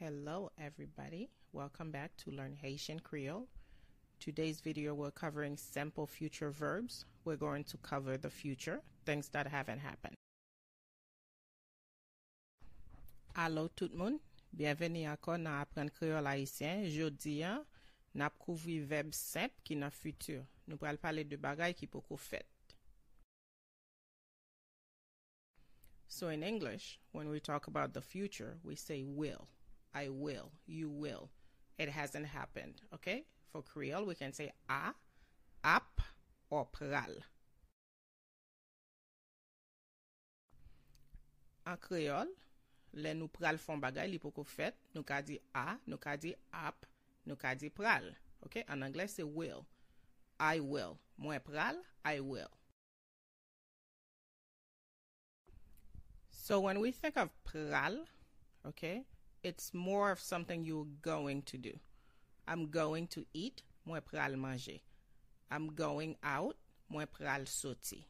Hello everybody, welcome back to Learn Haitian Creole. Today's video we're covering simple future verbs. We're going to cover the future, things that haven't happened. Allô tout le monde, bienvenue encore dans Apprendre Créole Haïtien. Jodi an, nap kouvri verb simple qui nan futur. Nou pral parler de bagay qui poko fait. So in English, when we talk about the future, we say will. I will. You will. It hasn't happened. Okay? For Creole, we can say a, ap, or pral. En Creole, le nou pral fon bagay li poko fet, nou ka di a, nou ka di ap, nou ka di pral. Ok? En anglais, c'est will. I will. Mwen pral, I will. So when we think of pral, okay, it's more of something you're going to do. I'm going to eat, mwen pral manje. I'm going out, mwen pral soti.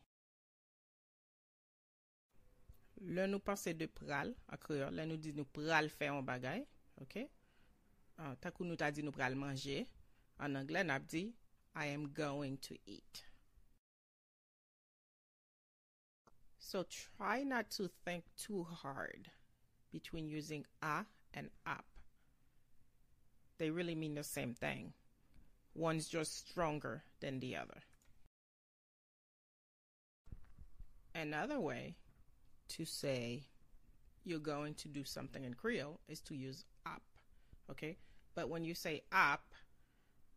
Le nou panse de pral, akriyo, le nou di nou pral fe yon bagay, ok? Ah, uh, Takou nou ta di nou pral manje, an angle nap di, I am going to eat. So try not to think too hard between using a and ap. They really mean the same thing. One's just stronger than the other. Another way to say you're going to do something in Creole is to use ap. Okay? But when you say ap,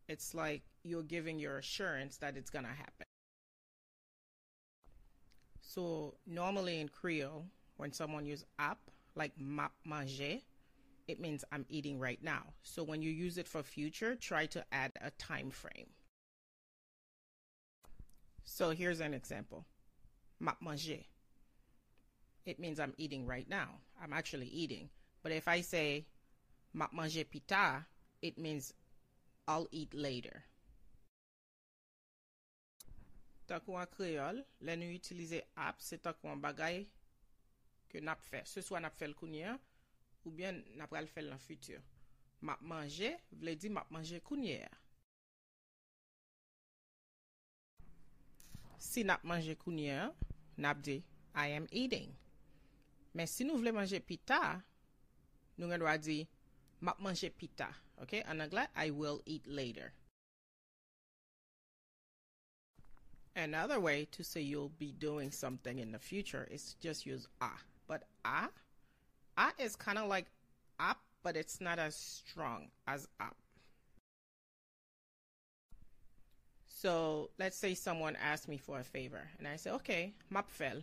it's like you're giving your assurance that it's going to happen. So normally in Creole, when someone use ap, like map manger, it means I'm eating right now. So when you use it for future, try to add a time frame. So here's an example. Map manger. It means I'm eating right now. I'm actually eating. But if I say map manger pita, it means I'll eat later. takou an kreol, le nou utilize ap, se takou an bagay ke nap fe. Se swa nap fel kounye, ou bien nap pral fel nan futur. Map manje, vle di map manje kounye. Si nap manje kounye, nap di, I am eating. Men si nou vle manje pita, nou gen dwa di, map manje pita. Ok, an angla, I will eat later. Another way to say you'll be doing something in the future is to just use ah. But ah, ah is kind of like ap, but it's not as strong as ap. So let's say someone asked me for a favor, and I say, okay, mapfel.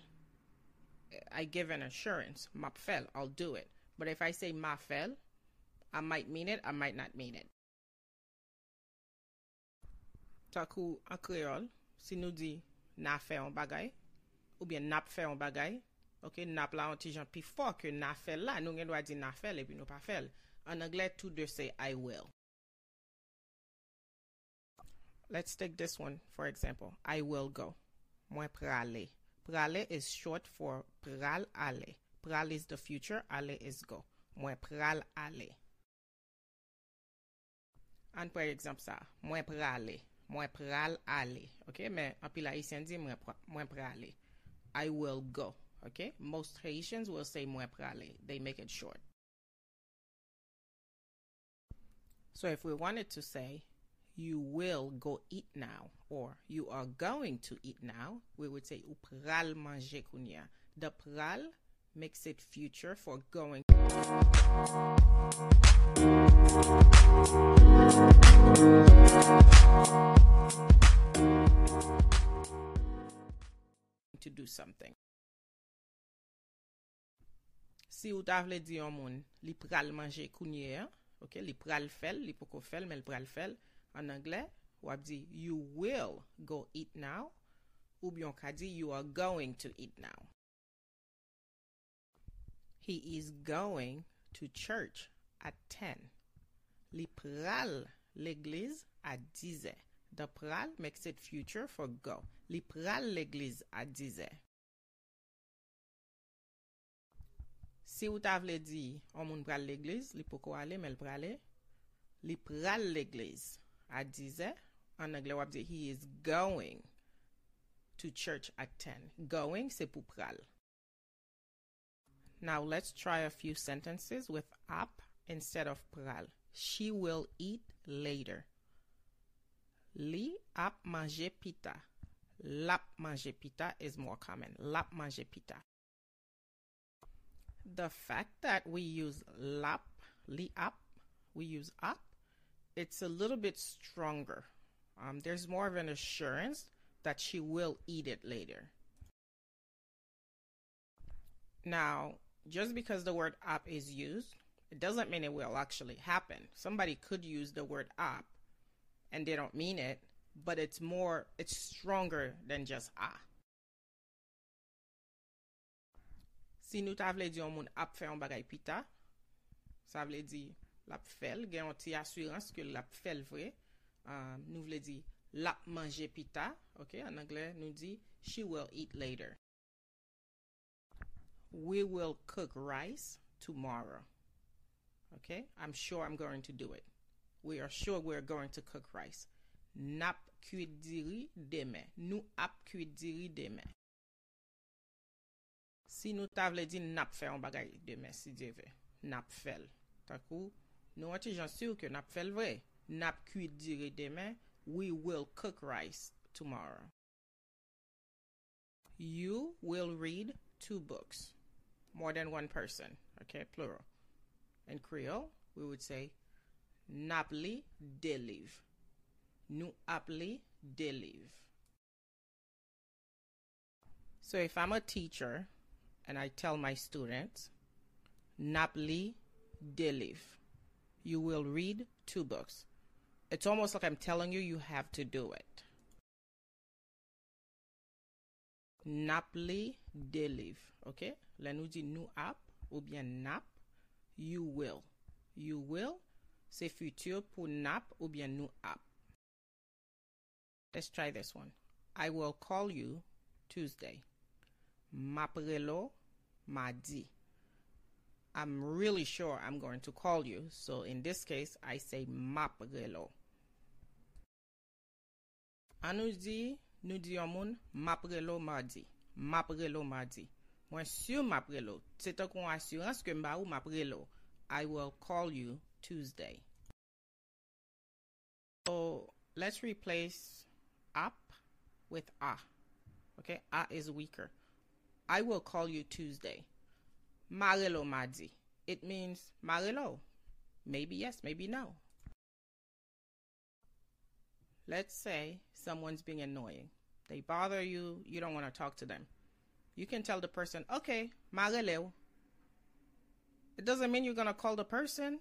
I give an assurance, mapfel, I'll do it. But if I say mafel, I might mean it, I might not mean it. An kreol, si nou di na fe yon bagay, ou bien nap fe yon bagay, ok, nap la an ti jan pi fò ke na fe la, nou gen dwa di na fe le, pi nou pa fe le. An Angle, tout de se I will. Let's take this one, for example. I will go. Mwen prale. Prale is short for pral ale. Pral is the future, ale is go. Mwen pral ale. An pre exemple sa, mwen prale. Mwen pral ale. Ok, men api la Haitian di mwen prale. I will go. Ok, most Haitians will say mwen prale. They make it short. So if we wanted to say, you will go eat now, or you are going to eat now, we would say, ou pral manje kounya. The pral makes it future for going. to do something. Si ou ta vle di yon moun, li pral manje kounye, ok, li pral fel, li poko fel, men pral fel, an angle, wap di, you will go eat now, ou byon ka di, you are going to eat now. He is going to church at 10. Li pral l'eglize at 10. The pral makes it future for go. Li pral l'eglize at 10. Si ou ta vle di, an moun pral l'eglize, li poko ale, mel prale, li pral l'eglize at 10. An agle wap di, he is going to church at 10. Going, se pou pral. Now let's try a few sentences with ap instead of pral. She will eat later. Li ap manje pita. Lap manje pita is more common. Lap manje pita. The fact that we use lap, li ap, we use ap, it's a little bit stronger. Um, there's more of an assurance that she will eat it later. Now, just because the word ap is used, it doesn't mean it will actually happen. Somebody could use the word ap and they don't mean it, but it's more, it's stronger than just a. Si nou ta vle di yon moun ap fe yon bagay pita, sa vle di lap fel, gen yon ti assurance ke lap fel vre, um, nou vle di lap manje pita, ok, en anglais nou di she will eat later. we will cook rice tomorrow. Okay? I'm sure I'm going to do it. We are sure we're going to cook rice. Nap kuit diri deme. Nou ap kuit diri deme. Si nou ta vle di nap fe an bagay deme si deve. Nap fel. Takou, nou ati jansir ke nap fel vre. Nap kuit diri deme. We will cook rice tomorrow. You will read two books. More than one person. Okay, plural. In Creole, we would say napli delive. Nou apli deliv. So if I'm a teacher and I tell my students, napli delive, you will read two books. It's almost like I'm telling you you have to do it. nap li deliv. Ok? La nou di nou ap ou bien nap, you will. You will, se futur pou nap ou bien nou ap. Let's try this one. I will call you Tuesday. Maprelo madi. I'm really sure I'm going to call you. So in this case, I say maprelo. nou di nou di yon moun, maprelo mardi. Maprelo mardi. Mwen sur maprelo. Se te kon asurans ke mba ou maprelo. I will call you Tuesday. So let's replace ap with a. Okay, a is weaker. I will call you Tuesday. Marelo mardi. It means marelo. Maybe yes, maybe no. Let's say someone's being annoying. They bother you, you don't want to talk to them. You can tell the person, okay, mareleu. It doesn't mean you're going to call the person.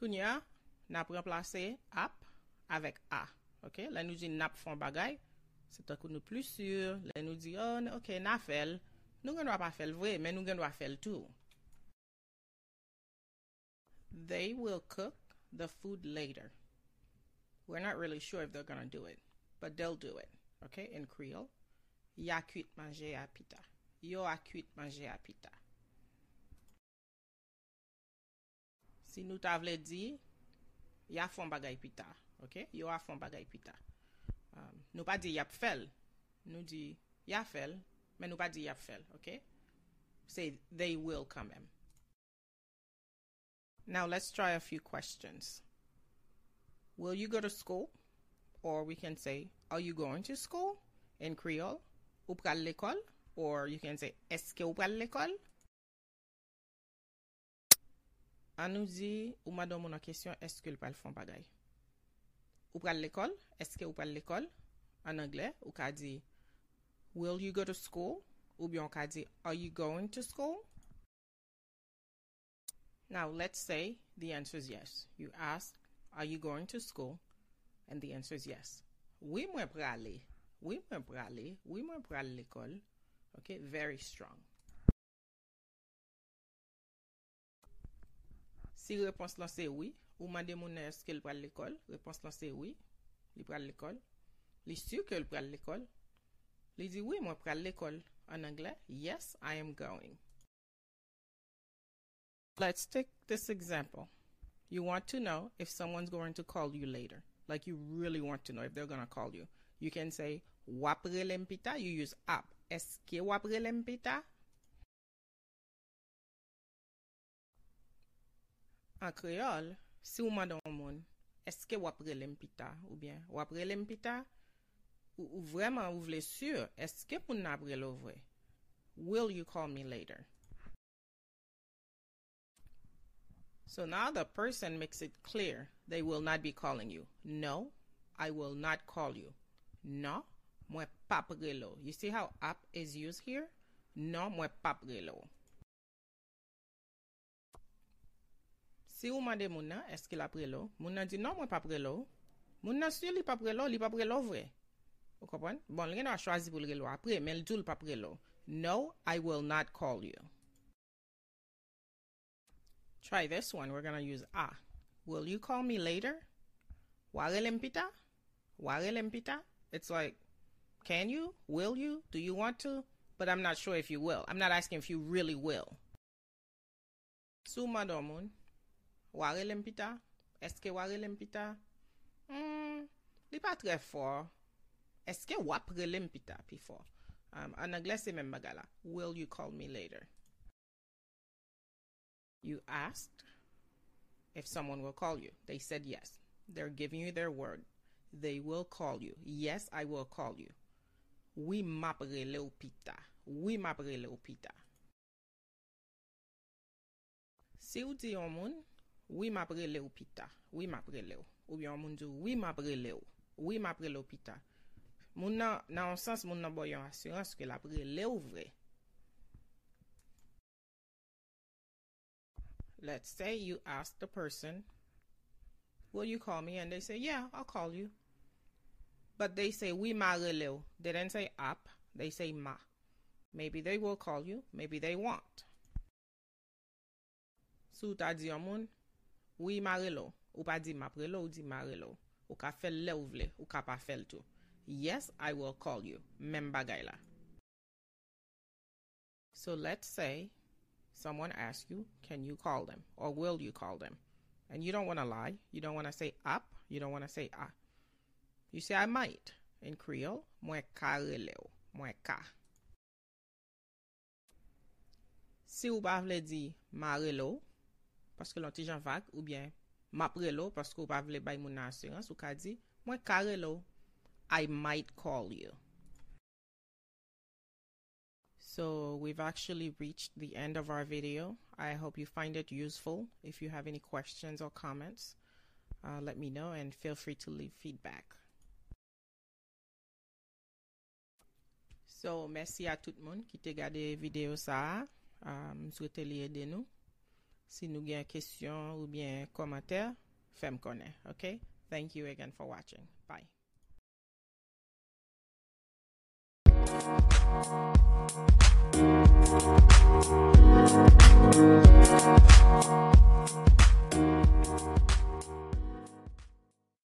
Kounya, nap remplace ap avec a. Ok, la nou di nap fon bagay. Se ta kou nou plus sur. La nou di, oh, ok, na fel. Nou gen wap a fel vwe, men nou gen wap fel tou. They will cook the food later. We're not really sure if they're gonna do it, but they'll do it. Okay, in Creole. Ya kuit manje a pita. Yo a kuit manje a pita. Si nou ta vle di, ya fon bagay pita. Ok, yo a fon bagay pita. Um, nou pa di yap fel. Nou di ya fel, men nou pa di yap fel. Ok, say they will kamem. Now let's try a few questions. Will you go to school? Or we can say, Are you going to school? In Creole. Ou pral l'ekol? Or you can say, Eske ou pral l'ekol? An nou di, ou madon moun an kesyon, eske ou pral fon bagay? Ou pral l'ekol? Eske ou pral l'ekol? An angle, ou ka di, Will you go to school? Ou bien ka di, Are you going to school? Now, let's say the answer is yes. You ask, are you going to school? And the answer is yes. Oui mwen prale. Oui mwen prale. Oui mwen prale l'ekol. Okay, very strong. Si repons lan se oui, ou mande moun eske l pral l'ekol, repons lan se oui, li pral l'ekol. Li su ke l pral l'ekol. Li di oui mwen pral l'ekol. An angle, yes, I am going. Let's take this example. You want to know if someone's going to call you later. Like you really want to know if they're going to call you. You can say, wapre lempita. You use ap. Eske wapre lempita? An kreol, si ou manda ou moun, eske wapre lempita? Ou bien, wapre lempita? Ou, ou vreman ou vle sur, eske pou nabre lo vwe? Will you call me later? So now the person makes it clear they will not be calling you. No, I will not call you. No, mwen pap relo. You see how app is used here? No, mwen pap relo. Si ou mande moun nan, eske la prelo? Moun nan di, non mwen pap relo. Moun nan si li pap relo, li pap relo vre. Ou kompon? Bon, lè nan a chwazi pou relo apre, men l'dou l'pap relo. No, I will not call you. Try this one. We're going to use a. Will you call me later? Ware lempita? Ware lempita? It's like, can you? Will you? Do you want to? But I'm not sure if you will. I'm not asking if you really will. Suma domun. Ware lempita? Eske ware lempita? Hmm, li pa tre for. Eske wapre lempita pi for. Um, an anglese men. Will you call me later? You asked if someone will call you. They said yes. They're giving you their word. They will call you. Yes, I will call you. Oui m'apre le ou pita. Oui m'apre le ou pita. Se ou di yon moun, oui m'apre le ou pita. Oui m'apre le ou. Ou yon moun di, oui m'apre le ou. Oui m'apre le ou pita. Moun nan, nan an sens, moun nan boyon asyans ke la prele ou vre. Let's say you ask the person, Will you call me? And they say, Yeah, I'll call you. But they say, We ma. They didn't say ap, they say ma. Maybe they will call you, maybe they won't. Sou ta di yon moun, Oui ma relo. Ou pa di ma prelo ou di ma relo. Ou ka fel le ou vle, ou ka pa fel tou. Yes, I will call you. Mem bagay la. So let's say someone asks you, can you call them or will you call them? And you don't want to lie. You don't want to say up. You don't want to say ah. You say I might. In Creole, mwen ka releo. Mwen ka. Si ou pa vle di ma relo, paske lon ti jan vak, ou bien map relo, paske ou pa vle bay moun asyrans, ou ka di mwen ka relo. I might call you. So we've actually reached the end of our video. I hope you find it useful. If you have any questions or comments, uh, let me know and feel free to leave feedback. So, merci à tout le monde qui te gade vidéo ça. Um, souhaite li aider nous. Si nous gen question ou bien commentaire, fais-moi connaître, okay? Thank you again for watching. Bye. We'll be right.